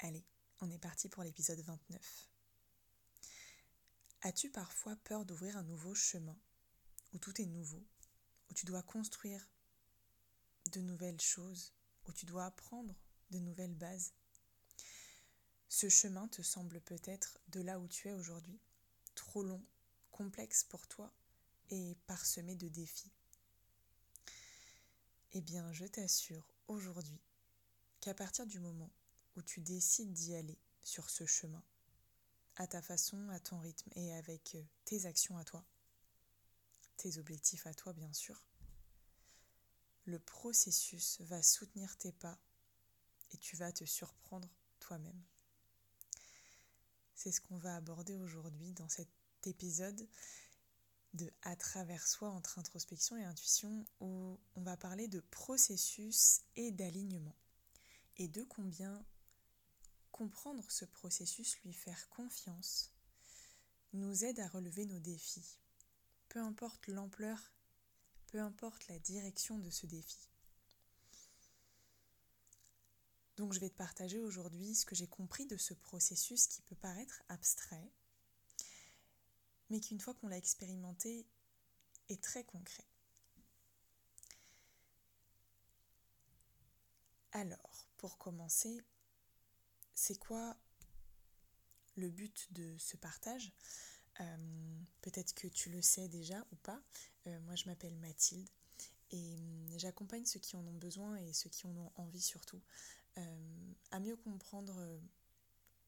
Allez, on est parti pour l'épisode 29. As-tu parfois peur d'ouvrir un nouveau chemin, où tout est nouveau, où tu dois construire de nouvelles choses, où tu dois apprendre de nouvelles bases? Ce chemin te semble peut-être de là où tu es aujourd'hui, trop long, complexe pour toi et parsemé de défis. Eh bien, je t'assure aujourd'hui qu'à partir du moment où tu décides d'y aller sur ce chemin, à ta façon, à ton rythme et avec euh, tes actions à toi, tes objectifs à toi bien sûr, le processus va soutenir tes pas et tu vas te surprendre toi-même. C'est ce qu'on va aborder aujourd'hui dans cet épisode de À travers soi entre introspection et intuition où on va parler de processus et d'alignement. Et de combien comprendre ce processus, lui faire confiance, nous aide à relever nos défis, peu importe l'ampleur, peu importe la direction de ce défi. Donc je vais te partager aujourd'hui ce que j'ai compris de ce processus qui peut paraître abstrait, mais qui une fois qu'on l'a expérimenté est très concret. Alors, pour commencer, c'est quoi le but de ce partage? Euh, Peut-être que tu le sais déjà ou pas. Euh, moi, je m'appelle Mathilde et hum, j'accompagne ceux qui en ont besoin et ceux qui en ont envie surtout euh, à mieux comprendre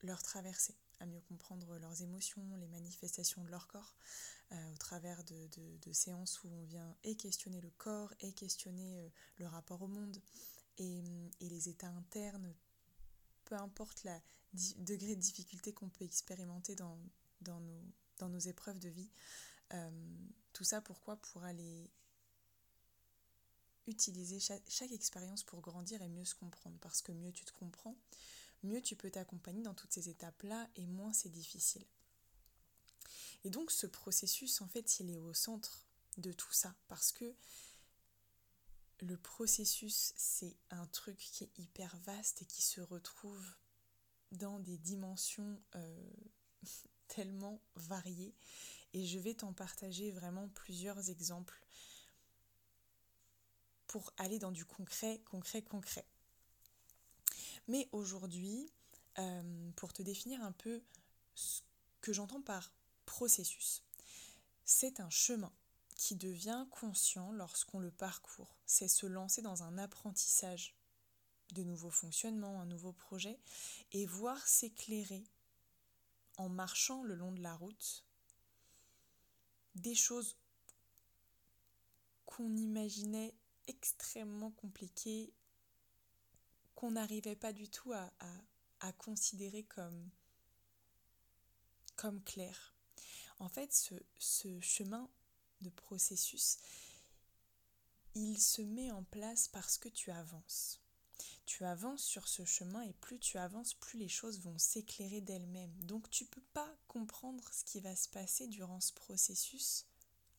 leur traversée, à mieux comprendre leurs émotions, les manifestations de leur corps, au travers de, séances où on vient et questionner le corps et questionner le rapport au monde et, hum, et les états internes peu importe le degré de difficulté qu'on peut expérimenter dans, dans, nos, dans nos épreuves de vie. Euh, tout ça pourquoi? Pour aller utiliser chaque, chaque, expérience pour grandir et mieux se comprendre. Parce que mieux tu te comprends, mieux tu peux t'accompagner dans toutes ces étapes-là et moins c'est difficile. Et donc ce processus, en fait, il est au centre de tout ça. Parce que le processus, c'est un truc qui est hyper vaste et qui se retrouve dans des dimensions euh, tellement variées. Et je vais t'en partager vraiment plusieurs exemples pour aller dans du concret, concret, concret. Mais aujourd'hui, euh, pour te définir un peu ce que j'entends par processus, c'est un chemin qui devient conscient lorsqu'on le parcourt. C'est se lancer dans un apprentissage de nouveaux fonctionnements, un nouveau projet, et voir s'éclairer en marchant le long de la route des choses qu'on imaginait extrêmement compliquées, qu'on n'arrivait pas du tout à, considérer comme, comme claires. En fait, ce chemin de processus, il se met en place parce que tu avances. Tu avances sur ce chemin et plus tu avances, plus les choses vont s'éclairer d'elles-mêmes. Donc tu ne peux pas comprendre ce qui va se passer durant ce processus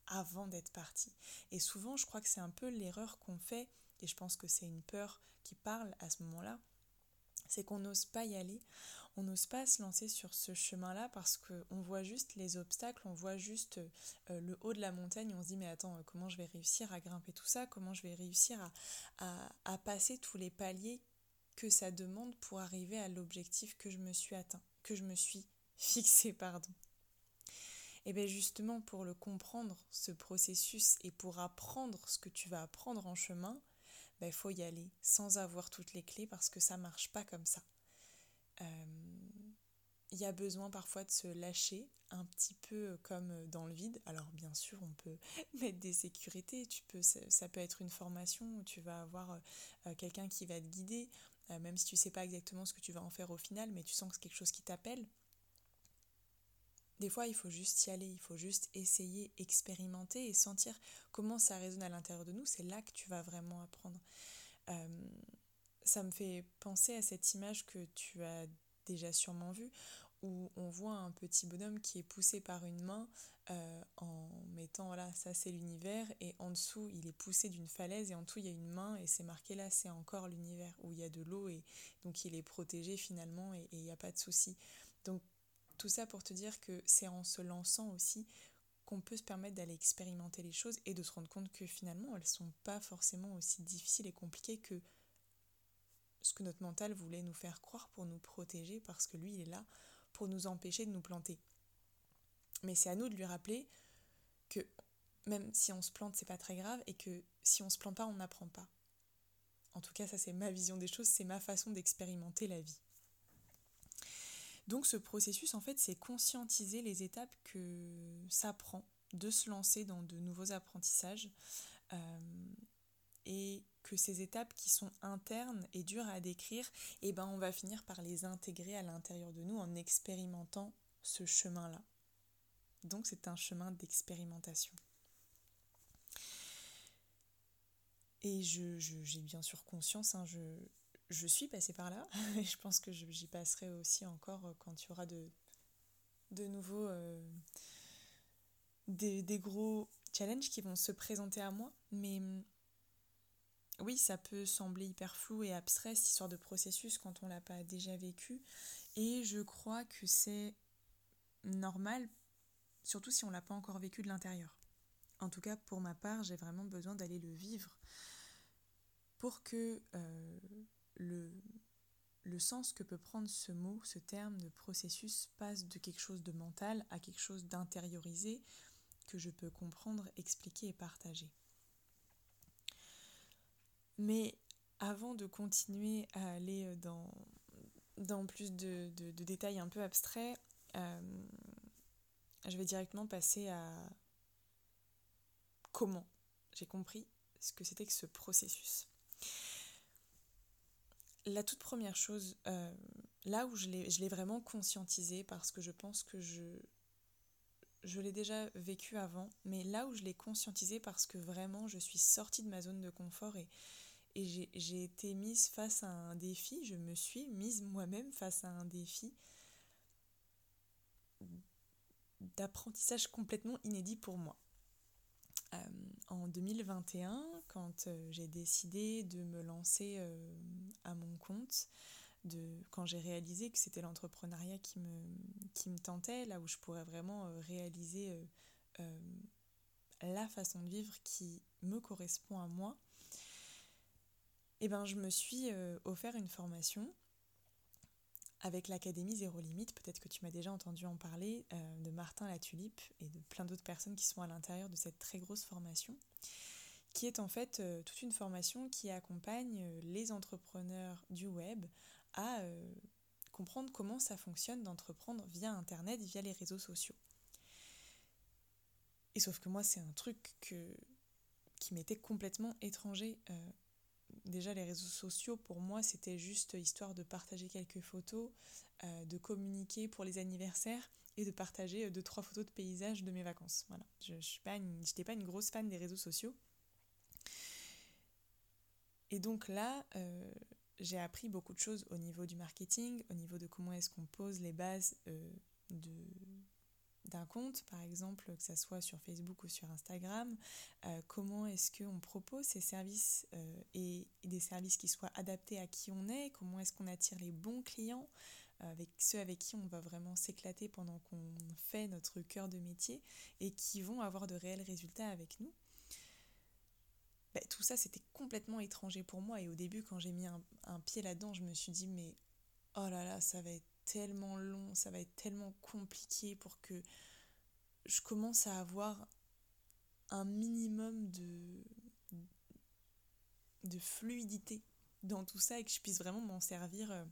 avant d'être parti. Et souvent, je crois que c'est un peu l'erreur qu'on fait, et je pense que c'est une peur qui parle à ce moment-là, c'est qu'on n'ose pas y aller. On n'ose pas se lancer sur ce chemin-là parce qu'on voit juste les obstacles, on voit juste euh, le haut de la montagne, on se dit mais attends, euh, comment je vais réussir à grimper tout ça, comment je vais réussir à, passer tous les paliers que ça demande pour arriver à l'objectif que je me suis atteint, que je me suis fixé, pardon? Et bien justement pour le comprendre, ce processus, et pour apprendre ce que tu vas apprendre en chemin, il ben, faut y aller sans avoir toutes les clés parce que ça marche pas comme ça il y a besoin parfois de se lâcher un petit peu comme dans le vide. Alors bien sûr, on peut mettre des sécurités, tu peux, ça peut être une formation où tu vas avoir euh, quelqu'un qui va te guider, euh, même si tu sais pas exactement ce que tu vas en faire au final, mais tu sens que c'est quelque chose qui t'appelle. Des fois, il faut juste y aller, il faut juste essayer, expérimenter et sentir comment ça résonne à l'intérieur de nous. C'est là que tu vas vraiment apprendre. Euh, ça me fait penser à cette image que tu as déjà sûrement vue, où on voit un petit bonhomme qui est poussé par une main euh, en mettant là, ça c'est l'univers, et en dessous il est poussé d'une falaise, et en dessous il y a une main, et c'est marqué là, c'est encore l'univers, où il y a de l'eau, et donc il est protégé finalement, et il n'y a pas de souci. Donc tout ça pour te dire que c'est en se lançant aussi qu'on peut se permettre d'aller expérimenter les choses et de se rendre compte que finalement elles sont pas forcément aussi difficiles et compliquées que ce que notre mental voulait nous faire croire pour nous protéger parce que lui il est là pour nous empêcher de nous planter. Mais c'est à nous de lui rappeler que même si on se plante, c'est pas très grave et que si on se plante pas, on n'apprend pas. En tout cas, ça c'est ma vision des choses, c'est ma façon d'expérimenter la vie. Donc ce processus, en fait, c'est conscientiser les étapes que ça prend de se lancer dans de nouveaux apprentissages euh, et que ces étapes qui sont internes et dures à décrire, eh ben on va finir par les intégrer à l'intérieur de nous en expérimentant ce chemin-là. Donc c'est un chemin d'expérimentation. Et je, j'ai bien sûr conscience, hein, je, je, suis passée par là, et je pense que j'y passerai aussi encore quand il y aura de, de nouveaux... Euh, des, des, gros challenges qui vont se présenter à moi, mais oui, ça peut sembler hyper flou et abstrait cette histoire de processus quand on l'a pas déjà vécu. Et je crois que c'est normal, surtout si on l'a pas encore vécu de l'intérieur. En tout cas, pour ma part, j'ai vraiment besoin d'aller le vivre pour que euh, le, sens que peut prendre ce mot, ce terme de processus, passe de quelque chose de mental à quelque chose d'intériorisé que je peux comprendre, expliquer et partager. Mais avant de continuer à aller dans, dans plus de, détails un peu abstraits, euh, je vais directement passer à comment j'ai compris ce que c'était que ce processus. La toute première chose, euh, là où je l'ai vraiment conscientisé, parce que je pense que je, je l'ai déjà vécu avant, mais là où je l'ai conscientisé parce que vraiment je suis sortie de ma zone de confort et, j'ai été mise face à un défi, je me suis mise moi-même face à un défi d'apprentissage complètement inédit pour moi. Euh, en 2021, quand euh, j'ai décidé de me lancer euh, à mon compte, de, quand j'ai réalisé que c'était l'entrepreneuriat qui me, qui me tentait, là où je pourrais vraiment réaliser la façon de vivre qui me correspond à moi, eh ben, je me suis euh, offert une formation avec l'Académie Zéro Limite, peut-être que tu m'as déjà entendu en parler, euh, de Martin La Tulipe et de plein d'autres personnes qui sont à l'intérieur de cette très grosse formation, qui est en fait euh, toute une formation qui accompagne les entrepreneurs du web à comprendre comment ça fonctionne d'entreprendre via Internet, via les réseaux sociaux. Et sauf que moi, c'est un truc qui m'était complètement étranger déjà les réseaux sociaux pour moi c'était juste histoire de partager quelques photos, euh, de communiquer pour les anniversaires et de partager euh, deux trois photos de paysages de mes vacances. Voilà, je n'étais pas, une, grosse fan des réseaux sociaux. Et donc là, euh, j'ai appris beaucoup de choses au niveau du marketing, au niveau de comment est-ce qu'on pose les bases de, d'un compte, par exemple, que ce soit sur Facebook ou sur Instagram, euh, comment est-ce qu'on propose ces services euh, et, des services qui soient adaptés à qui on est, comment est-ce qu'on attire les bons clients, euh, avec ceux avec qui on va vraiment s'éclater pendant qu'on fait notre cœur de métier et qui vont avoir de réels résultats avec nous? Ben, tout ça, c'était complètement étranger pour moi et au début, quand j'ai mis un, un pied là-dedans, je me suis dit, mais oh là là, ça va être tellement long, ça va être tellement compliqué pour que je commence à avoir un minimum de, fluidité dans tout ça et que je puisse vraiment m'en servir euh,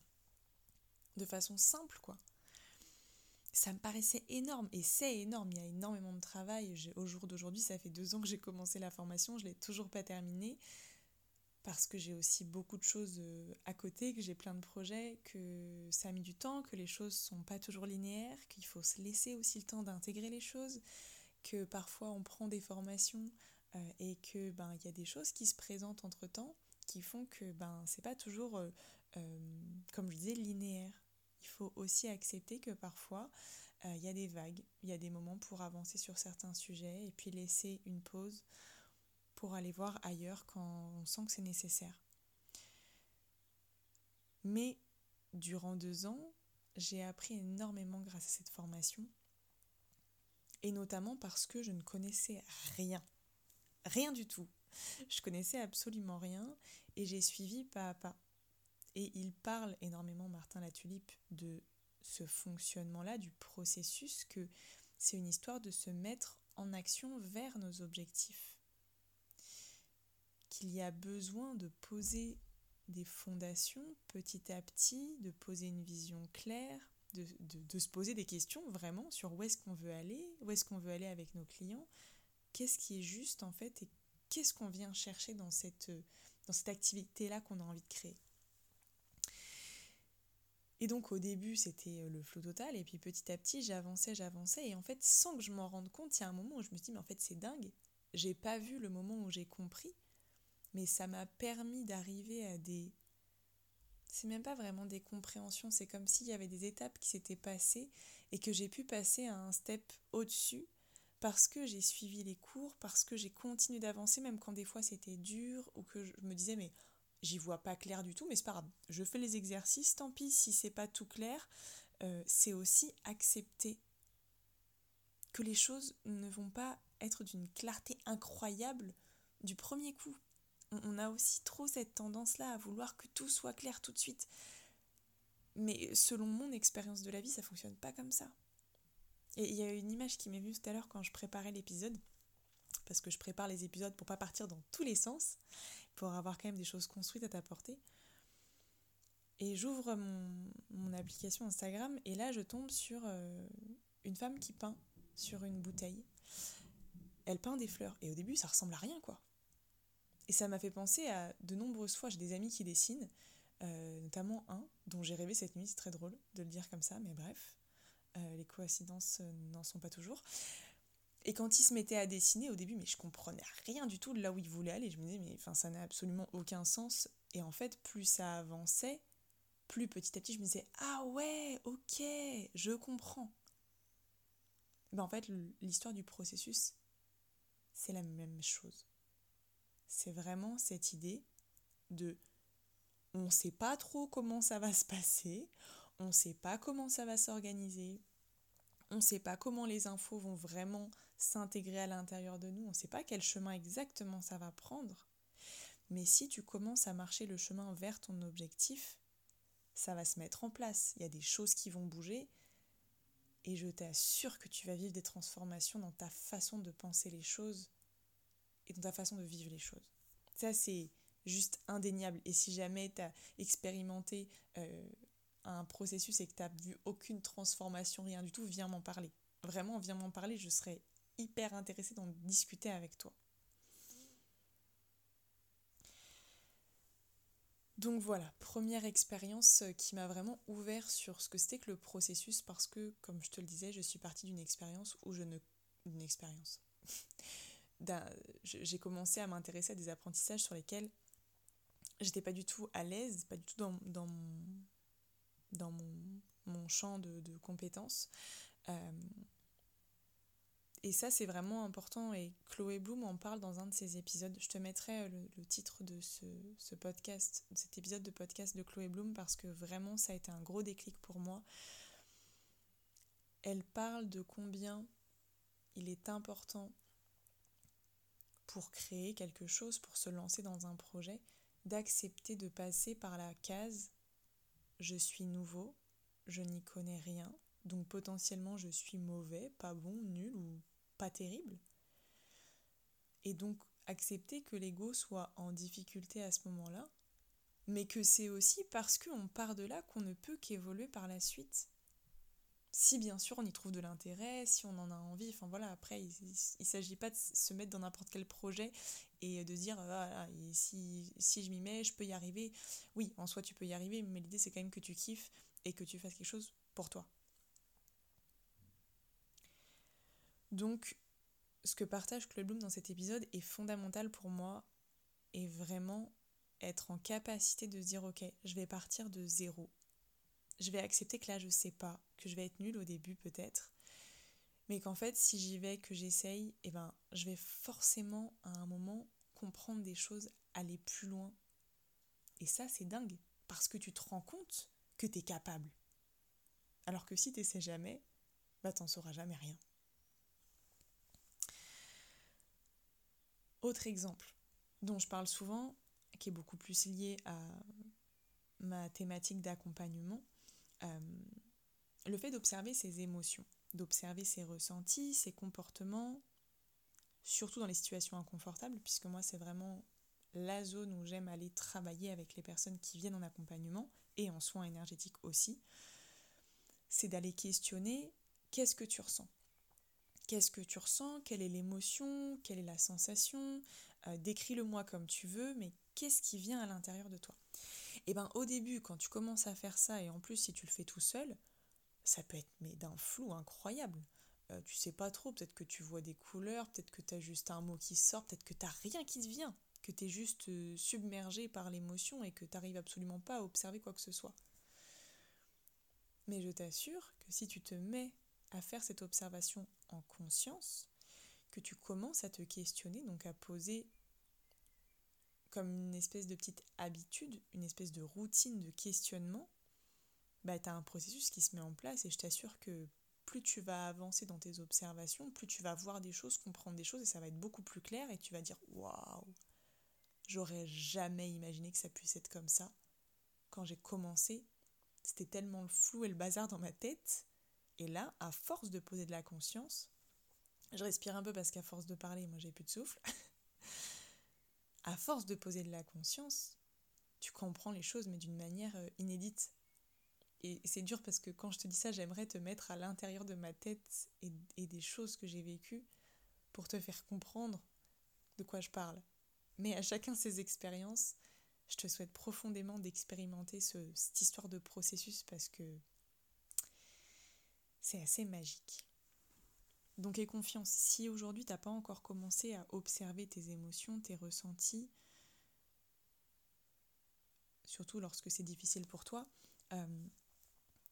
de façon simple, quoi. Ça me paraissait énorme et c'est énorme, il y a énormément de travail. Au jour d'aujourd'hui, ça fait deux ans que j'ai commencé la formation, je ne l'ai toujours pas terminée parce que j'ai aussi beaucoup de choses euh, à côté, que j'ai plein de projets, que ça a du temps, que les choses sont pas toujours linéaires, qu'il faut se laisser aussi le temps d'intégrer les choses, que parfois on prend des formations euh, et que ben il y a des choses qui se présentent entre temps qui font que ben c'est pas toujours euh, comme je disais linéaire. Il faut aussi accepter que parfois, il y a des vagues, il y a des moments pour avancer sur certains sujets et puis laisser une pause pour aller voir ailleurs quand on sent que c'est nécessaire. Mais durant deux ans, j'ai appris énormément grâce à cette formation et notamment parce que je ne connaissais rien. Rien du tout. Je connaissais absolument rien et j'ai suivi pas à pas. Et il parle énormément, Martin Latulipe, de ce fonctionnement-là, du processus, que c'est une histoire de se mettre en action vers nos objectifs. Qu'il y a besoin de poser des fondations petit à petit, de poser une vision claire, de, de, se poser des questions vraiment sur où est-ce qu'on veut aller, où est-ce qu'on veut aller avec nos clients, qu'est-ce qui est juste en fait et qu'est-ce qu'on vient chercher dans cette, dans cette activité-là qu'on a envie de créer. Et donc au début c'était le flot total et puis petit à petit j'avançais, j'avançais et en fait sans que je m'en rende compte, il y a un moment où je me suis dit mais en fait c'est dingue, j'ai pas vu le moment où j'ai compris, mais ça m'a permis d'arriver à des c'est même pas vraiment des compréhensions, c'est comme s'il y avait des étapes qui s'étaient passées et que j'ai pu passer à un step au-dessus parce que j'ai suivi les cours, parce que j'ai continué d'avancer même quand des fois c'était dur ou que je me disais mais j'y vois pas clair du tout, mais c'est pas grave, je fais les exercices, tant pis si c'est pas tout clair, euh, c'est aussi accepter que les choses ne vont pas être d'une clarté incroyable du premier coup on a aussi trop cette tendance-là à vouloir que tout soit clair tout de suite. Mais selon mon expérience de la vie, ça fonctionne pas comme ça. Et il y a une image qui m'est venue tout à l'heure quand je préparais l'épisode, parce que je prépare les épisodes pour pas partir dans tous les sens, pour avoir quand même des choses construites à t'apporter. Et j'ouvre mon, application Instagram et là je tombe sur euh, une femme qui peint sur une bouteille. Elle peint des fleurs et au début ça ressemble à rien quoi. Et ça m'a fait penser à de nombreuses fois, j'ai des amis qui dessinent, euh, notamment un dont j'ai rêvé cette nuit, c'est très drôle de le dire comme ça, mais bref, euh, les coïncidences euh, n'en sont pas toujours. Et quand il se mettait à dessiner au début, mais je comprenais rien du tout de là où il voulait aller, je me disais, mais ça n'a absolument aucun sens. Et en fait, plus ça avançait, plus petit à petit, je me disais, ah ouais, ok, je comprends. Ben, en fait, l'histoire du processus, c'est la même chose c'est vraiment cette idée de on ne sait pas trop comment ça va se passer, on ne sait pas comment ça va s'organiser, on ne sait pas comment les infos vont vraiment s'intégrer à l'intérieur de nous, on ne sait pas quel chemin exactement ça va prendre. Mais si tu commences à marcher le chemin vers ton objectif, ça va se mettre en place. Il y a des choses qui vont bouger et je t'assure que tu vas vivre des transformations dans ta façon de penser les choses et dans ta façon de vivre les choses. Ça, c'est juste indéniable. Et si jamais tu as expérimenté euh, un processus et que tu n'as vu aucune transformation, rien du tout, viens m'en parler. Vraiment, viens m'en parler, je serais hyper intéressée d'en discuter avec toi. Donc voilà, première expérience qui m'a vraiment ouvert sur ce que c'était que le processus parce que, comme je te le disais, je suis partie d'une expérience où je ne... Une expérience j'ai commencé à m'intéresser à des apprentissages sur lesquels j'étais pas du tout à l'aise, pas du tout dans, dans, mon, dans mon, champ de, compétences. Euh, et ça, c'est vraiment important. Et Chloé Bloom en parle dans un de ses épisodes. Je te mettrai le, titre de ce, ce, podcast, de cet épisode de podcast de Chloé Bloom, parce que vraiment, ça a été un gros déclic pour moi. Elle parle de combien il est important pour créer quelque chose, pour se lancer dans un projet, d'accepter de passer par la case je suis nouveau, je n'y connais rien, donc potentiellement je suis mauvais, pas bon, nul ou pas terrible. Et donc accepter que l'ego soit en difficulté à ce moment-là, mais que c'est aussi parce qu'on part de là qu'on ne peut qu'évoluer par la suite si bien sûr on y trouve de l'intérêt, si on en a envie, enfin voilà, après il ne s'agit pas de se mettre dans n'importe quel projet et de dire ah, si, si je m'y mets, je peux y arriver. Oui, en soi tu peux y arriver, mais l'idée c'est quand même que tu kiffes et que tu fasses quelque chose pour toi. Donc ce que partage Chloé Bloom dans cet épisode est fondamental pour moi et vraiment être en capacité de se dire ok, je vais partir de zéro je vais accepter que là je sais pas, que je vais être nulle au début peut-être, mais qu'en fait si j'y vais, que j'essaye, eh ben je vais forcément à un moment comprendre des choses, aller plus loin. Et ça c'est dingue, parce que tu te rends compte que tu es capable. Alors que si tu sais jamais, bah t'en sauras jamais rien. Autre exemple dont je parle souvent, qui est beaucoup plus lié à ma thématique d'accompagnement, euh, le fait d'observer ses émotions, d'observer ses ressentis, ses comportements, surtout dans les situations inconfortables, puisque moi c'est vraiment la zone où j'aime aller travailler avec les personnes qui viennent en accompagnement et en soins énergétiques aussi, c'est d'aller questionner qu'est-ce que tu ressens? Qu'est-ce que tu ressens? Quelle est l'émotion? Quelle est la sensation? Euh, Décris-le-moi comme tu veux, mais qu'est-ce qui vient à l'intérieur de toi? Et eh bien au début, quand tu commences à faire ça, et en plus si tu le fais tout seul, ça peut être d'un flou incroyable. Euh, tu sais pas trop, peut-être que tu vois des couleurs, peut-être que tu as juste un mot qui sort, peut-être que tu rien qui te vient, que tu es juste euh, submergé par l'émotion et que tu n'arrives absolument pas à observer quoi que ce soit. Mais je t'assure que si tu te mets à faire cette observation en conscience, que tu commences à te questionner, donc à poser comme une espèce de petite habitude, une espèce de routine de questionnement, bah, tu as un processus qui se met en place et je t'assure que plus tu vas avancer dans tes observations, plus tu vas voir des choses, comprendre des choses et ça va être beaucoup plus clair et tu vas dire waouh, j'aurais jamais imaginé que ça puisse être comme ça. Quand j'ai commencé, c'était tellement le flou et le bazar dans ma tête. Et là, à force de poser de la conscience, je respire un peu parce qu'à force de parler, moi j'ai plus de souffle. à force de poser de la conscience, tu comprends les choses mais d'une manière euh, inédite. Et c'est dur parce que quand je te dis ça, j'aimerais te mettre à l'intérieur de ma tête et, des choses que j'ai vécues pour te faire comprendre de quoi je parle. Mais à chacun ses expériences, je te souhaite profondément d'expérimenter cette histoire de processus parce que c'est assez magique. Donc aie confiance, si aujourd'hui tu n'as pas encore commencé à observer tes émotions, tes ressentis, surtout lorsque c'est difficile pour toi, euh,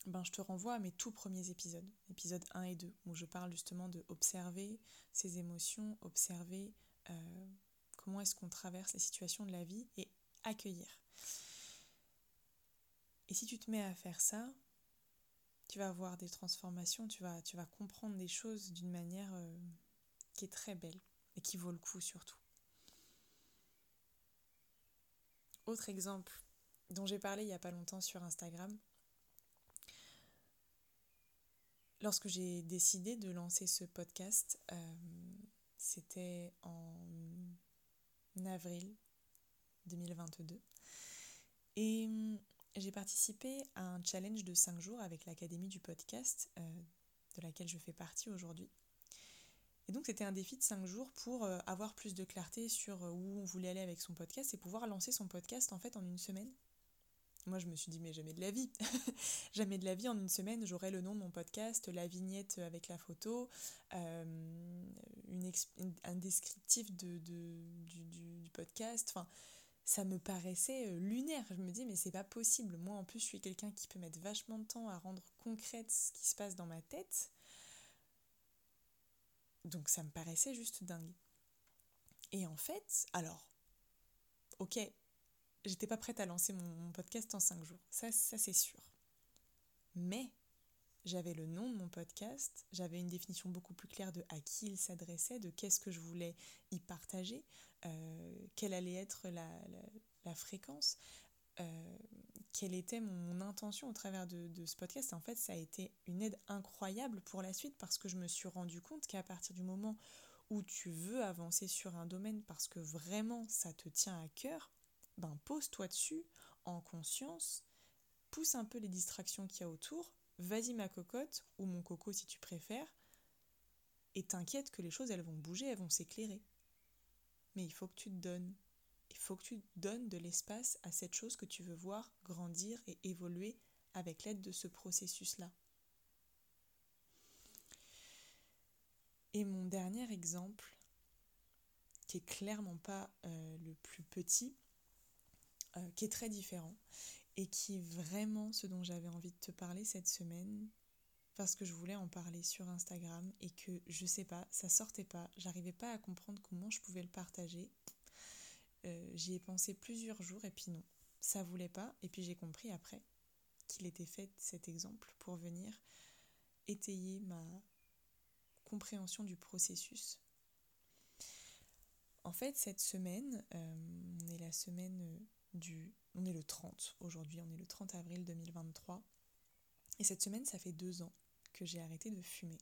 ben je te renvoie à mes tout premiers épisodes, épisodes 1 et 2, où je parle justement de observer ses émotions, observer euh, comment est-ce qu'on traverse les situations de la vie et accueillir. Et si tu te mets à faire ça, tu vas avoir des transformations, tu vas, comprendre des choses d'une manière euh, qui est très belle et qui vaut le coup surtout. Autre exemple dont j'ai parlé il n'y a pas longtemps sur Instagram, lorsque j'ai décidé de lancer ce podcast, euh, c'était en avril 2022. Et j'ai participé à un challenge de 5 jours avec l'Académie du podcast, euh, de laquelle je fais partie aujourd'hui. Et donc c'était un défi de 5 jours pour euh, avoir plus de clarté sur euh, où on voulait aller avec son podcast et pouvoir lancer son podcast en fait en une semaine. Moi je me suis dit mais jamais de la vie, jamais de la vie en une semaine j'aurai le nom de mon podcast, la vignette avec la photo, un descriptif de, du, du, podcast, enfin ça me paraissait euh, lunaire. Je me dis, mais c'est pas possible. Moi, en plus, je suis quelqu'un qui peut mettre vachement de temps à rendre concrète ce qui se passe dans ma tête. Donc, ça me paraissait juste dingue. Et en fait, alors, ok, j'étais pas prête à lancer mon, podcast en 5 jours. Ça, ça c'est sûr. Mais j'avais le nom de mon podcast, j'avais une définition beaucoup plus claire de à qui il s'adressait, de qu'est-ce que je voulais y partager, quelle allait être la, fréquence, euh, quelle était mon, intention au travers de, de, ce podcast. En fait, ça a été une aide incroyable pour la suite parce que je me suis rendu compte qu'à partir du moment où tu veux avancer sur un domaine parce que vraiment ça te tient à cœur, ben pose-toi dessus en conscience, pousse un peu les distractions qu'il y a autour, vas-y ma cocotte, ou mon coco si tu préfères, et t'inquiète que les choses elles vont bouger, elles vont s'éclairer. Mais il faut que tu te donnes. Il faut que tu donnes de l'espace à cette chose que tu veux voir grandir et évoluer avec l'aide de ce processus-là. Et mon dernier exemple, qui est clairement pas euh, le plus petit, euh, qui est très différent, et qui est vraiment ce dont j'avais envie de te parler cette semaine parce que je voulais en parler sur Instagram et que je sais pas, ça sortait pas, j'arrivais pas à comprendre comment je pouvais le partager. Euh, j'y ai pensé plusieurs jours et puis non, ça voulait pas et puis j'ai compris après qu'il était fait cet exemple pour venir étayer ma compréhension du processus. En fait, cette semaine, euh, on est la semaine du... On est le 30 aujourd'hui, on est le 30 avril 2023. Et cette semaine, ça fait deux ans que j'ai arrêté de fumer.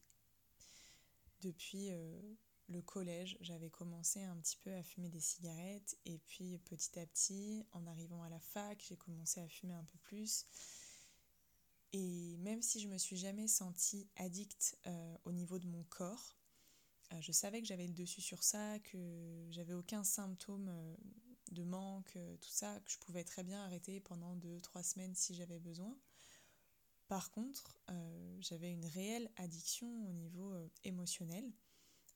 Depuis euh, le collège, j'avais commencé un petit peu à fumer des cigarettes et puis petit à petit, en arrivant à la fac, j'ai commencé à fumer un peu plus. Et même si je me suis jamais sentie addict euh, au niveau de mon corps, euh, je savais que j'avais le dessus sur ça, que j'avais aucun symptôme de manque, tout ça, que je pouvais très bien arrêter pendant 2-3 semaines si j'avais besoin. Par contre, euh, j'avais une réelle addiction au niveau euh, émotionnel.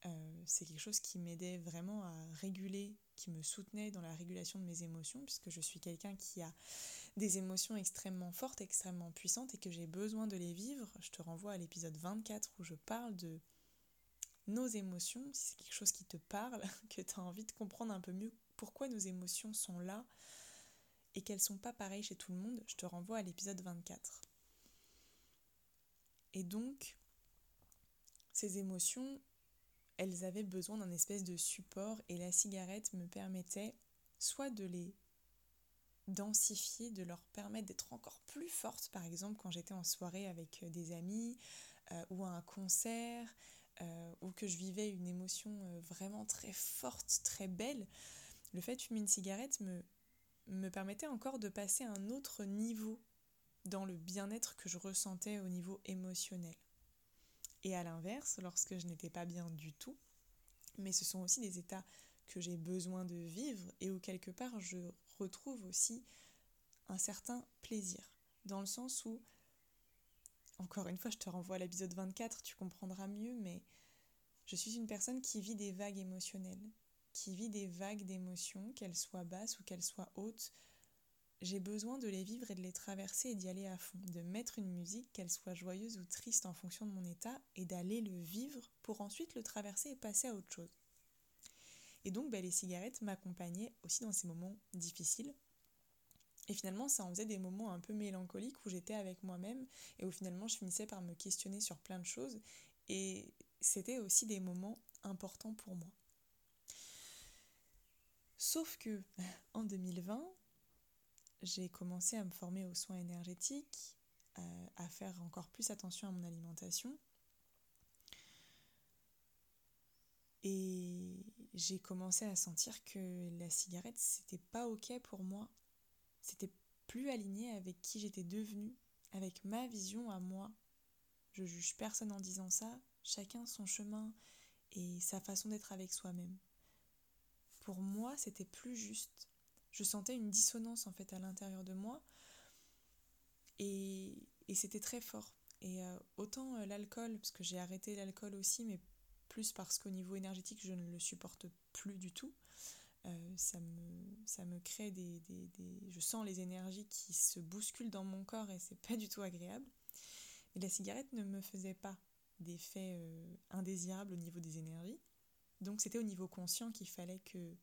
Euh, c'est quelque chose qui m'aidait vraiment à réguler, qui me soutenait dans la régulation de mes émotions, puisque je suis quelqu'un qui a des émotions extrêmement fortes, extrêmement puissantes, et que j'ai besoin de les vivre. Je te renvoie à l'épisode 24 où je parle de nos émotions, si c'est quelque chose qui te parle, que tu as envie de comprendre un peu mieux pourquoi nos émotions sont là et qu'elles sont pas pareilles chez tout le monde, je te renvoie à l'épisode 24. Et donc, ces émotions, elles avaient besoin d'un espèce de support et la cigarette me permettait soit de les densifier, de leur permettre d'être encore plus fortes, par exemple quand j'étais en soirée avec euh, des amis euh, ou à un concert, euh, ou que je vivais une émotion vraiment très forte, très belle, le fait de fumer une cigarette me, me permettait encore de passer à un autre niveau dans le bien-être que je ressentais au niveau émotionnel. Et à l'inverse, lorsque je n'étais pas bien du tout, mais ce sont aussi des états que j'ai besoin de vivre et où quelque part je retrouve aussi un certain plaisir. Dans le sens où, encore une fois, je te renvoie à l'épisode 24, tu comprendras mieux, mais je suis une personne qui vit des vagues émotionnelles, qui vit des vagues d'émotions, qu'elles soient basses ou qu'elles soient hautes, j'ai besoin de les vivre et de les traverser et d'y aller à fond, de mettre une musique, qu'elle soit joyeuse ou triste en fonction de mon état, et d'aller le vivre pour ensuite le traverser et passer à autre chose. Et donc bah, les cigarettes m'accompagnaient aussi dans ces moments difficiles. Et finalement, ça en faisait des moments un peu mélancoliques où j'étais avec moi-même et où finalement je finissais par me questionner sur plein de choses. Et c'était aussi des moments importants pour moi. Sauf que en 2020, j'ai commencé à me former aux soins énergétiques, à, faire encore plus attention à mon alimentation. Et j'ai commencé à sentir que la cigarette, c'était pas ok pour moi. C'était plus aligné avec qui j'étais devenue, avec ma vision à moi. Je juge personne en disant ça, chacun son chemin et sa façon d'être avec soi-même. Pour moi, c'était plus juste je sentais une dissonance en fait à l'intérieur de moi et, c'était très fort. Et euh, autant euh, l'alcool, parce que j'ai arrêté l'alcool aussi, mais plus parce qu'au niveau énergétique, je ne le supporte plus du tout. Euh, ça, me, ça me crée des, des, Je sens les énergies qui se bousculent dans mon corps et c'est pas du tout agréable. Et la cigarette ne me faisait pas d'effet indésirable au niveau des énergies. Donc c'était au niveau conscient qu'il fallait que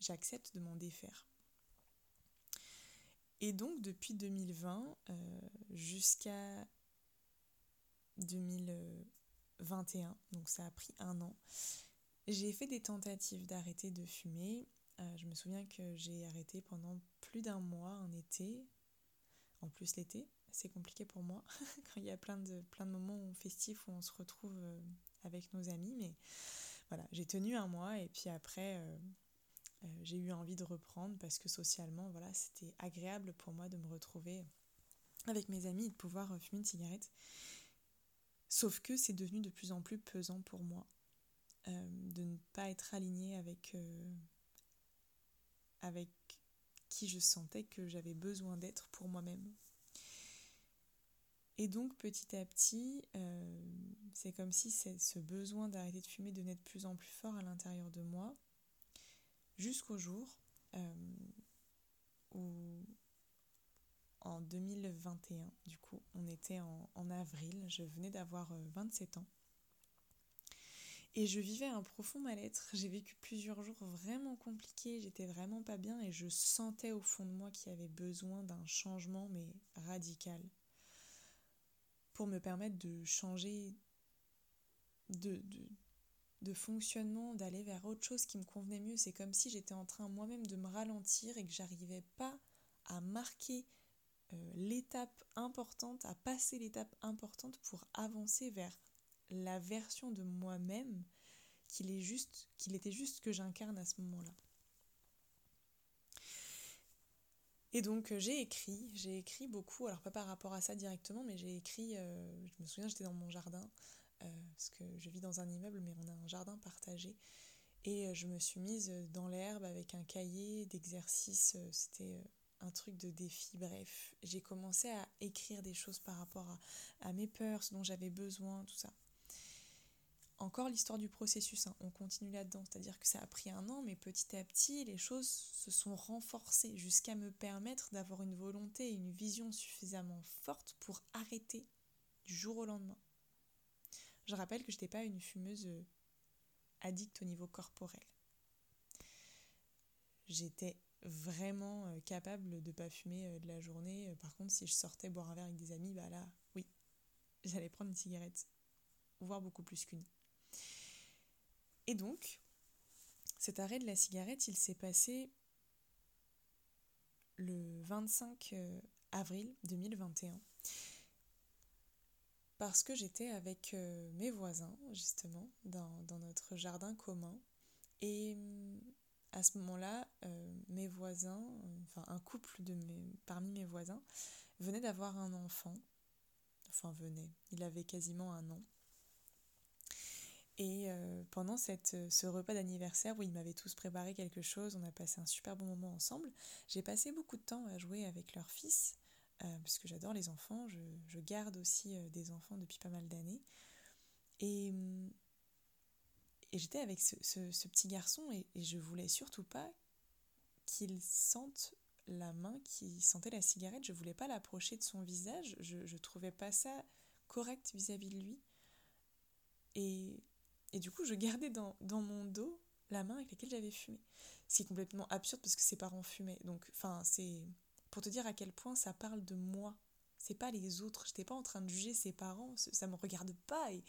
j'accepte de m'en défaire. Et donc depuis 2020 euh, jusqu'à 2021, donc ça a pris un an, j'ai fait des tentatives d'arrêter de fumer. Euh, je me souviens que j'ai arrêté pendant plus d'un mois en été. En plus l'été, c'est compliqué pour moi quand il y a plein de, plein de moments festifs où on se retrouve euh, avec nos amis. Mais voilà, j'ai tenu un mois et puis après, j'ai eu envie de reprendre parce que socialement, voilà, c'était agréable pour moi de me retrouver avec mes amis et de pouvoir euh, fumer une cigarette. Sauf que c'est devenu de plus en plus pesant pour moi euh, de ne pas être aligné avec, avec qui je sentais que j'avais besoin d'être pour moi-même. Et donc petit à petit, c'est comme si ce besoin d'arrêter de fumer devenait de plus en plus fort à l'intérieur de moi jusqu'au jour euh, où en 2021, du coup, on était en, avril, je venais d'avoir 27 ans. Et je vivais un profond mal-être. J'ai vécu plusieurs jours vraiment compliqués, j'étais vraiment pas bien et je sentais au fond de moi qu'il y avait besoin d'un changement, mais radical, pour me permettre de changer de, fonctionnement, d'aller vers autre chose qui me convenait mieux. C'est comme si j'étais en train moi-même de me ralentir et que j'arrivais pas à marquer euh, l'étape importante, à passer l'étape importante pour avancer vers la version de moi-même qu'il est juste, qu'il était juste que j'incarne à ce moment-là. Et donc euh, j'ai écrit, j'ai écrit beaucoup, alors pas par rapport à ça directement, mais j'ai écrit, euh, je me souviens j'étais dans mon jardin, parce que je vis dans un immeuble, mais on a un jardin partagé, et je me suis mise dans l'herbe avec un cahier d'exercice, c'était un truc de défi, bref. J'ai commencé à écrire des choses par rapport à, mes peurs, dont j'avais besoin, tout ça encore l'histoire du processus, hein. on continue là-dedans, c'est-à-dire que ça a pris un an, mais petit à petit, les choses se sont renforcées jusqu'à me permettre d'avoir une volonté et une vision suffisamment forte pour arrêter du jour au lendemain. Je rappelle que je n'étais pas une fumeuse euh, addicte au niveau corporel. J'étais vraiment euh, capable de ne pas fumer euh, de la journée. Par contre, si je sortais boire un verre avec des amis, bah là, oui, j'allais prendre une cigarette, voire beaucoup plus qu'une. Et donc, cet arrêt de la cigarette, il s'est passé le 25 euh, avril 2021 parce que j'étais avec euh, mes voisins justement dans, notre jardin commun. Et mm, à ce moment-là euh, mes voisins enfin un couple de parmi mes voisins venait d'avoir un enfant. Enfin venait. Il avait quasiment un an. Et euh, pendant ce repas d'anniversaire où ils m'avaient tous préparé quelque chose, on a passé un super bon moment ensemble, j'ai passé beaucoup de temps à jouer avec leur fils, euh, parce que j'adore les enfants, je, garde aussi des enfants depuis pas mal d'années. Et, et j'étais avec ce, petit garçon et, et je voulais surtout pas qu'il sente la main qui sentait la cigarette, je voulais pas l'approcher de son visage, je, je trouvais pas ça correct vis-à-vis -vis de lui. Et et du coup, je gardais dans, mon dos la main avec laquelle j'avais fumé. Ce qui est complètement absurde parce que ses parents fumaient. Donc, enfin, c'est pour te dire à quel point ça parle de moi. C'est pas les autres. J'étais pas en train de juger ses parents. Ça me regarde pas. Et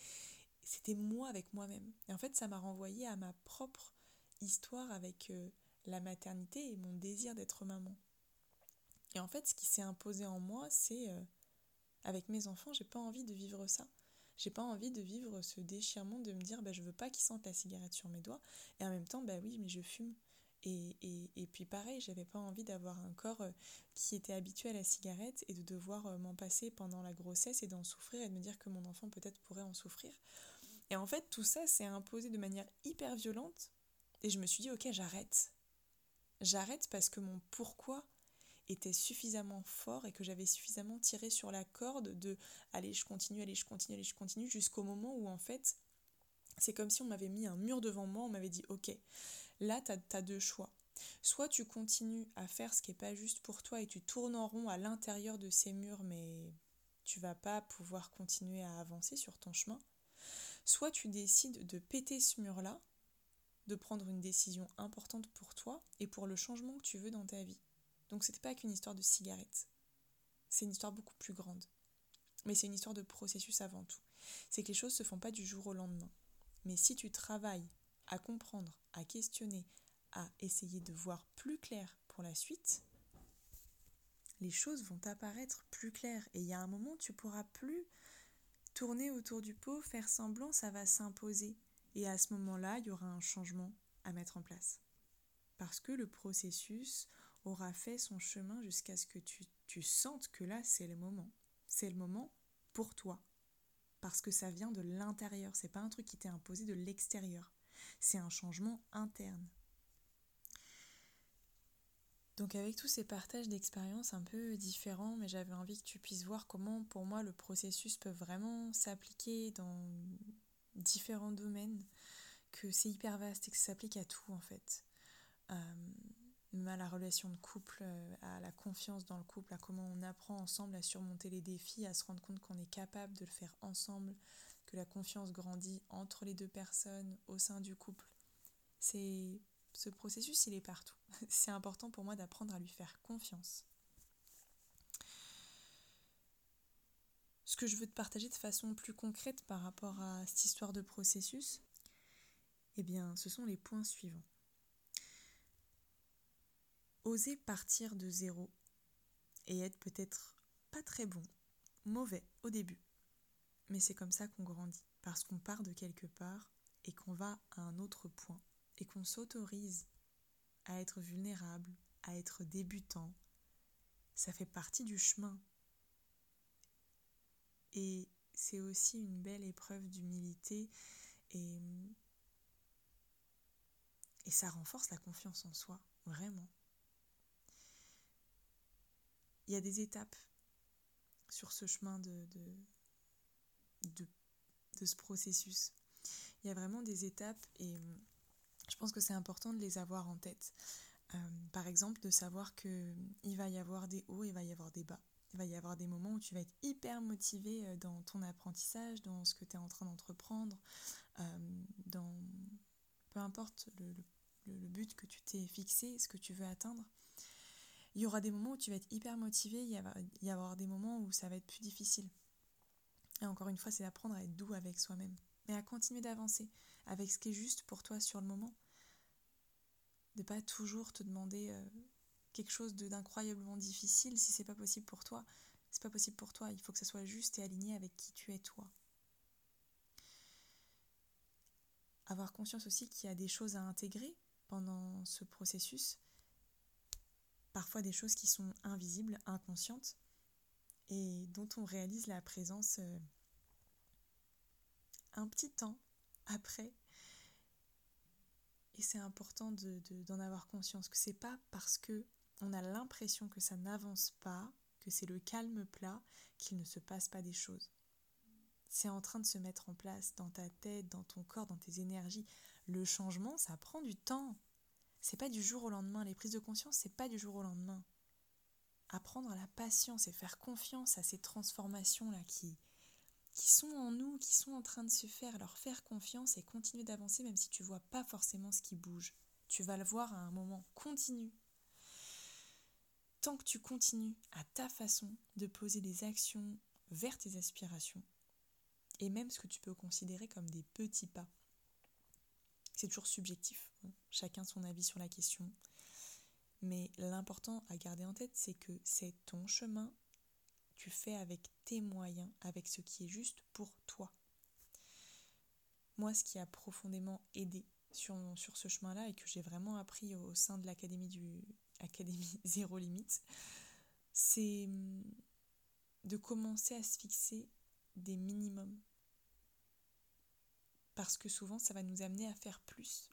c'était moi avec moi-même. Et en fait, ça m'a renvoyé à ma propre histoire avec euh, la maternité et mon désir d'être maman. Et en fait, ce qui s'est imposé en moi, c'est euh, avec mes enfants, j'ai pas envie de vivre ça. J'ai pas envie de vivre ce déchirement de me dire bah, je veux pas qu'ils sentent la cigarette sur mes doigts et en même temps bah oui mais je fume. Et, et, et puis pareil, j'avais pas envie d'avoir un corps euh, qui était habitué à la cigarette et de devoir euh, m'en passer pendant la grossesse et d'en souffrir et de me dire que mon enfant peut-être pourrait en souffrir. Et en fait, tout ça s'est imposé de manière hyper violente et je me suis dit ok, j'arrête. J'arrête parce que mon pourquoi était suffisamment fort et que j'avais suffisamment tiré sur la corde de allez je continue, allez je continue, allez je continue jusqu'au moment où en fait c'est comme si on m'avait mis un mur devant moi, on m'avait dit ok là tu as, deux choix. Soit tu continues à faire ce qui n'est pas juste pour toi et tu tournes en rond à l'intérieur de ces murs mais tu vas pas pouvoir continuer à avancer sur ton chemin. Soit tu décides de péter ce mur-là, de prendre une décision importante pour toi et pour le changement que tu veux dans ta vie. Donc c'était pas qu'une histoire de cigarette. C'est une histoire beaucoup plus grande. Mais c'est une histoire de processus avant tout. C'est que les choses se font pas du jour au lendemain. Mais si tu travailles à comprendre, à questionner, à essayer de voir plus clair pour la suite, les choses vont apparaître plus claires. Et il y a un moment, tu pourras plus tourner autour du pot, faire semblant, ça va s'imposer. Et à ce moment-là, il y aura un changement à mettre en place. Parce que le processus, aura fait son chemin jusqu'à ce que tu, tu sentes que là, c'est le moment. C'est le moment pour toi. Parce que ça vient de l'intérieur. C'est pas un truc qui t'est imposé de l'extérieur. C'est un changement interne. Donc avec tous ces partages d'expériences un peu différents, mais j'avais envie que tu puisses voir comment pour moi le processus peut vraiment s'appliquer dans différents domaines, que c'est hyper vaste et que ça s'applique à tout en fait. Euh, à la relation de couple, euh, à la confiance dans le couple, à comment on apprend ensemble à surmonter les défis, à se rendre compte qu'on est capable de le faire ensemble, que la confiance grandit entre les deux personnes, au sein du couple. C'est ce processus, il est partout. C'est important pour moi d'apprendre à lui faire confiance. Ce que je veux te partager de façon plus concrète par rapport à cette histoire de processus, eh bien, ce sont les points suivants. Oser partir de zéro et être peut-être pas très bon, mauvais au début. Mais c'est comme ça qu'on grandit, parce qu'on part de quelque part et qu'on va à un autre point, et qu'on s'autorise à être vulnérable, à être débutant. Ça fait partie du chemin. Et c'est aussi une belle épreuve d'humilité et, et ça renforce la confiance en soi, vraiment. Il y a des étapes sur ce chemin de, de, de, ce processus. Il y a vraiment des étapes et je pense que c'est important de les avoir en tête. Euh, par exemple, de savoir qu'il va y avoir des hauts, il va y avoir des bas. Il va y avoir des moments où tu vas être hyper motivé euh, dans ton apprentissage, dans ce que tu es en train d'entreprendre, euh, dans peu importe le, le but que tu t'es fixé, ce que tu veux atteindre il y aura des moments où tu vas être hyper motivé, il y avoir des moments où ça va être plus difficile. Et encore une fois, c'est d'apprendre à être doux avec soi-même, mais à continuer d'avancer avec ce qui est juste pour toi sur le moment. De pas toujours te demander euh, quelque chose d'incroyablement difficile si c'est pas possible pour toi. C'est pas possible pour toi, il faut que ça soit juste et aligné avec qui tu es toi. Avoir conscience aussi qu'il y a des choses à intégrer pendant ce processus parfois des choses qui sont invisibles, inconscientes, et dont on réalise la présence euh, un petit temps après. Et c'est important d'en de, avoir conscience que c'est pas parce que on a l'impression que ça n'avance pas, que c'est le calme plat, qu'il ne se passe pas des choses. C'est en train de se mettre en place dans ta tête, dans ton corps, dans tes énergies. Le changement, ça prend du temps. C'est pas du jour au lendemain. Les prises de conscience, c'est pas du jour au lendemain. Apprendre à la patience et faire confiance à ces transformations-là qui, qui sont en nous, qui sont en train de se faire, leur faire confiance et continuer d'avancer même si tu vois pas forcément ce qui bouge. Tu vas le voir à un moment. Continue. Tant que tu continues à ta façon de poser des actions vers tes aspirations, et même ce que tu peux considérer comme des petits pas, c'est toujours subjectif. Chacun son avis sur la question. Mais l'important à garder en tête, c'est que c'est ton chemin. Tu fais avec tes moyens, avec ce qui est juste pour toi. Moi, ce qui a profondément aidé sur, sur ce chemin-là et que j'ai vraiment appris au sein de l'académie du Académie Zéro Limite, c'est hum, de commencer à se fixer des minimums parce que souvent ça va nous amener à faire plus.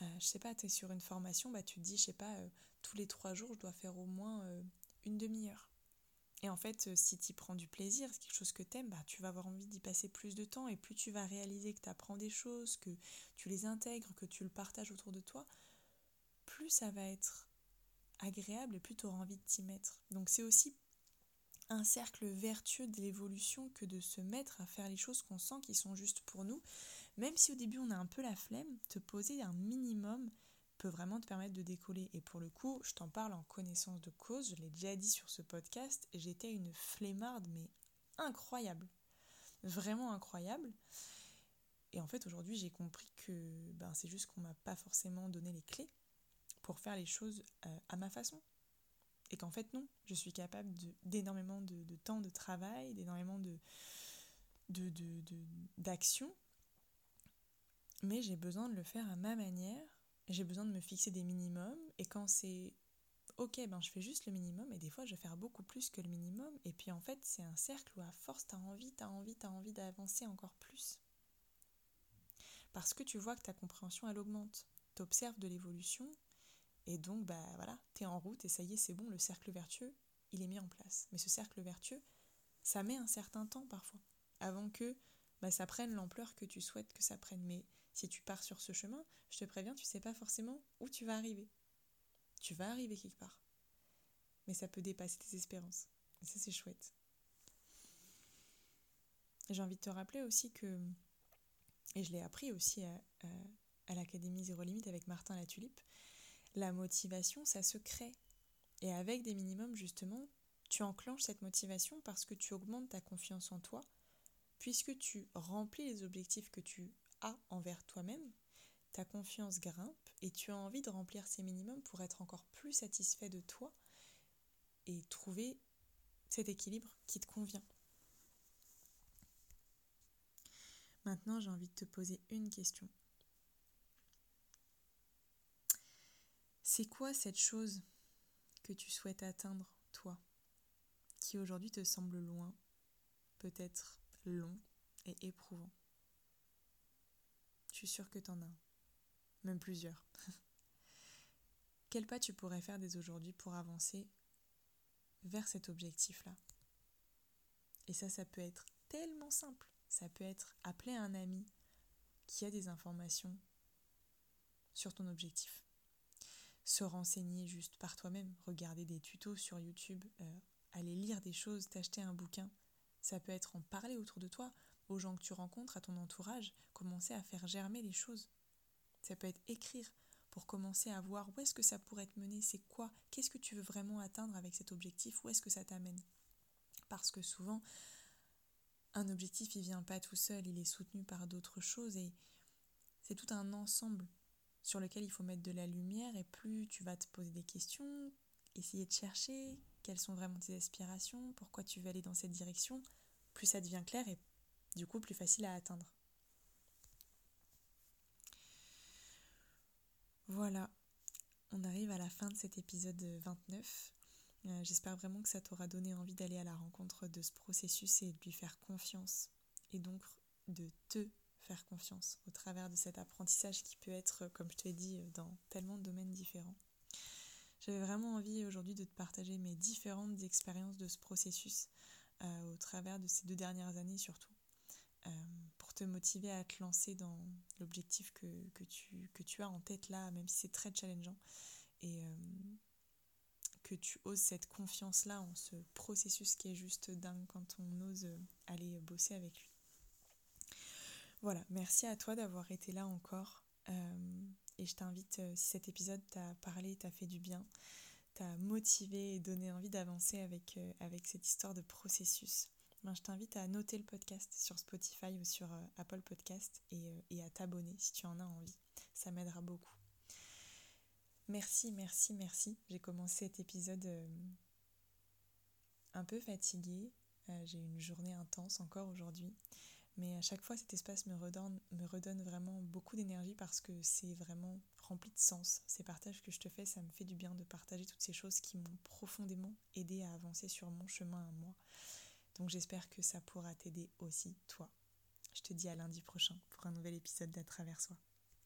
Euh, je sais pas, tu es sur une formation, bah, tu te dis, je sais pas, euh, tous les trois jours, je dois faire au moins euh, une demi-heure. Et en fait, si tu prends du plaisir, c'est quelque chose que tu aimes, bah, tu vas avoir envie d'y passer plus de temps. Et plus tu vas réaliser que tu apprends des choses, que tu les intègres, que tu le partages autour de toi, plus ça va être agréable et plus tu auras envie de t'y mettre. Donc c'est aussi un cercle vertueux de l'évolution que de se mettre à faire les choses qu'on sent qui sont justes pour nous. Même si au début on a un peu la flemme, te poser un minimum peut vraiment te permettre de décoller. Et pour le coup, je t'en parle en connaissance de cause, je l'ai déjà dit sur ce podcast, j'étais une flemmarde mais incroyable. Vraiment incroyable. Et en fait aujourd'hui j'ai compris que ben, c'est juste qu'on m'a pas forcément donné les clés pour faire les choses euh, à ma façon. Et qu'en fait, non, je suis capable d'énormément de, temps de travail, d'énormément de, d'action, de, mais j'ai besoin de le faire à ma manière, j'ai besoin de me fixer des minimums, et quand c'est ok, ben je fais juste le minimum, et des fois je vais faire beaucoup plus que le minimum, et puis en fait c'est un cercle où à force t'as envie, t'as envie, t'as envie d'avancer encore plus. Parce que tu vois que ta compréhension elle augmente, t'observes de l'évolution, et donc, bah voilà, t'es en route. Et ça y est, c'est bon, le cercle vertueux, il est mis en place. Mais ce cercle vertueux, ça met un certain temps parfois, avant que bah, ça prenne l'ampleur que tu souhaites que ça prenne. Mais si tu pars sur ce chemin, je te préviens, tu sais pas forcément où tu vas arriver. Tu vas arriver quelque part. Mais ça peut dépasser tes espérances. Et ça, c'est chouette. J'ai envie de te rappeler aussi que, et je l'ai appris aussi à, l'Académie Zéro Limite avec Martin La Tulipe, la motivation, ça se crée. Et avec des minimums, justement, tu enclenches cette motivation parce que tu augmentes ta confiance en toi, puisque tu remplis les objectifs que tu envers toi-même, ta confiance grimpe et tu as envie de remplir ces minimums pour être encore plus satisfait de toi et trouver cet équilibre qui te convient. Maintenant, j'ai envie de te poser une question. C'est quoi cette chose que tu souhaites atteindre, toi, qui aujourd'hui te semble loin, peut-être long et éprouvant? Suis sûre que tu en as même plusieurs. Quel pas tu pourrais faire dès aujourd'hui pour avancer vers cet objectif-là? Et ça, ça peut être tellement simple. Ça peut être appeler un ami qui a des informations sur ton objectif se renseigner juste par toi-même, regarder des tutos sur YouTube, euh, aller lire des choses, t'acheter un bouquin. Ça peut être en parler autour de toi, aux gens que tu rencontres, à ton entourage, commencer à faire germer les choses. Ça peut être écrire pour commencer à voir où est-ce que ça pourrait te mener, c'est quoi, qu'est-ce que tu veux vraiment atteindre avec cet objectif, où est-ce que ça t'amène. Parce que souvent, un objectif, il vient pas tout seul, il est soutenu par d'autres choses et c'est tout un ensemble sur lequel il faut mettre de la lumière et plus tu vas te poser des questions, essayer de chercher quelles sont vraiment tes aspirations, pourquoi tu veux aller dans cette direction, plus ça devient clair et du coup plus facile à atteindre. Voilà, on arrive à la fin de cet épisode 29. Euh, j'espère vraiment que ça t'aura donné envie d'aller à la rencontre de ce processus et de lui faire confiance et donc de te faire confiance au travers de cet apprentissage qui peut être, comme je te dit, dans tellement de domaines différents. J'avais vraiment envie aujourd'hui de te partager mes différentes expériences de ce processus euh, au travers de ces deux dernières années surtout, euh, pour te motiver à te lancer dans l'objectif que, tu, as en tête là, même si c'est très challengeant, et euh, que tu oses cette confiance-là en ce processus qui est juste dingue quand on ose aller bosser avec lui. Voilà, merci à toi d'avoir été là encore. Euh, et je t'invite, si cet épisode t'a parlé, t'a fait du bien, t'a motivé et donné envie d'avancer avec cette histoire de processus, ben, je t'invite à noter le podcast sur Spotify ou sur Apple Podcast et, et à t'abonner si tu en as envie. Ça m'aidera beaucoup. Merci, merci, merci. J'ai commencé cet épisode un peu fatiguée. J'ai eu une journée intense encore aujourd'hui. Mais à chaque fois, cet espace me redonne, me redonne vraiment beaucoup d'énergie parce que c'est vraiment rempli de sens. Ces partages que je te fais, ça me fait du bien de partager toutes ces choses qui m'ont profondément aidé à avancer sur mon chemin à moi. Donc j'espère que ça pourra t'aider aussi, toi. Je te dis à lundi prochain pour un nouvel épisode d'À travers soi.